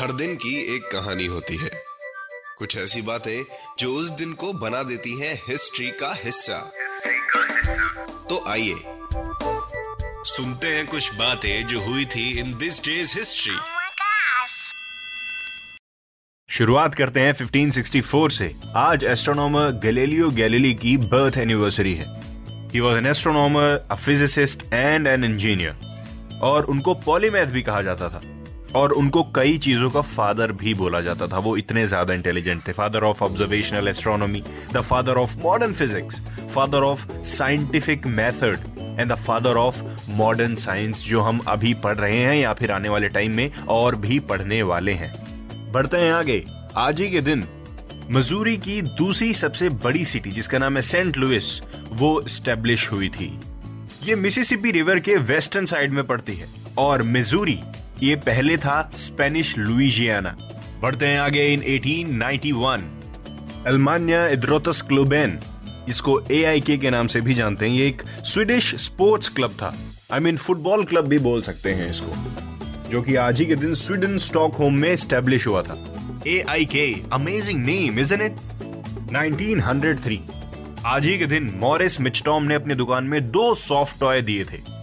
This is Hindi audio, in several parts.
हर दिन की एक कहानी होती है। कुछ ऐसी बातें जो उस दिन को बना देती हैं हिस्ट्री का हिस्सा। तो आइए सुनते हैं कुछ बातें जो हुई थी इन दिस डेज़ हिस्ट्री. शुरुआत करते हैं 1564 से। आज एस्ट्रोनॉमर गैलीलियो गैलीली की बर्थ एनिवर्सरी है। He was an astronomer a physicist and an engineer और उनको पॉलीमैथ भी कहा जाता था। और उनको कई चीज़ों का फादर भी बोला जाता था। वो इतने ज़्यादा इंटेलिजेंट थे। Father of observational astronomy the father of modern physics father of scientific method and the father of modern science जो हम अभी पढ़ रहे हैं या फिर आने वाले टाइम में और भी पढ़ने वाले हैं। बढ़ते हैं आगे। आज ही के दिन मजूरी की दूसरी सबसे बड़ी सिटी जिसका नाम है सेंट लुइस वो स्टेब्लिश हुई थी। ये मिसिसिपी रिवर के वेस्टर्न साइड में पड़ती है। और मिजूरी ये पहले था स्पेनिश लुइजियाना। बढ़ते हैं आगे इन 1891 अल्मानिया इद्रोतस क्लोबेन, इसको ए के नाम से भी जानते हैं। ये एक स्वीडिश स्पोर्ट्स क्लब था। आई मीन फुटबॉल क्लब भी बोल सकते हैं इसको। जो कि आज ही के दिन स्वीडन स्टॉकहोम में स्टैब्लिश हुआ था। ए आई के अमेजिंग नेम इज़ इट 1903 आज ही के दिन मॉरिस मिचटॉम ने अपनी दुकान में दो सॉफ्ट टॉय दिए थे।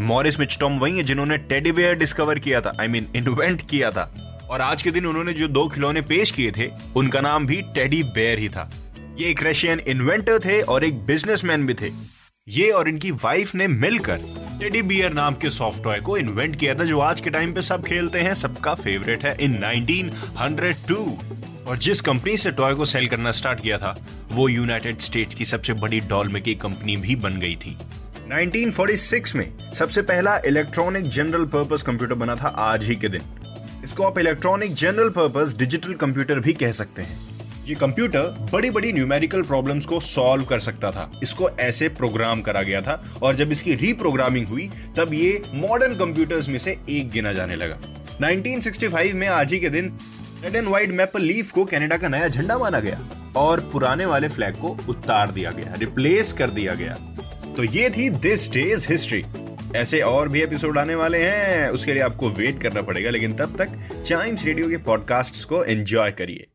मॉरिस मिचटॉम वही है जिन्होंने टेडी बेयर डिस्कवर किया था आई मीन इन्वेंट किया था। और आज के दिन उन्होंने जो दो खिलौने पेश किए थे, उनका नाम भी टेडी बेयर ही था। ये एक रशियन इन्वेंटर थे और एक बिजनेसमैन भी थे। ये और इनकी वाइफ ने मिलकर टेडी बियर नाम के सॉफ्ट टॉय को इन्वेंट किया था, जो आज के टाइम पे सब खेलते हैं, सबका फेवरेट है। इन 1902 और जिस कंपनी से टॉय को सेल करना स्टार्ट किया था, वो यूनाइटेड स्टेट्स की सबसे बड़ी डॉल मेकिंग कंपनी भी बन गई थी। 1946 में सबसे पहला इलेक्ट्रॉनिक जनरल पर्पस कंप्यूटर बना था आज ही के दिन। इसको आप electronic general purpose digital computer भी कह सकते हैं। ये कंप्यूटर बड़ी बड़ी न्यूमेरिकल प्रॉब्लम्स को सॉल्व कर सकता था। इसको ऐसे प्रोग्राम करा गया था और जब इसकी रीप्रोग्रामिंग हुई, तब ये मॉडर्न कंप्यूटर्स में से एक गिना जाने लगा। 1965 में आज ही के दिन red and white maple leaf को कनाडा का नया झंडा माना गया और पुराने वाले फ्लैग को उतार दिया गया रिप्लेस कर दिया गया। तो ये थी दिस डेज़ हिस्ट्री ऐसे और भी एपिसोड आने वाले हैं, उसके लिए आपको वेट करना पड़ेगा, लेकिन तब तक चाइम्स रेडियो के पॉडकास्ट को एंजॉय करिए।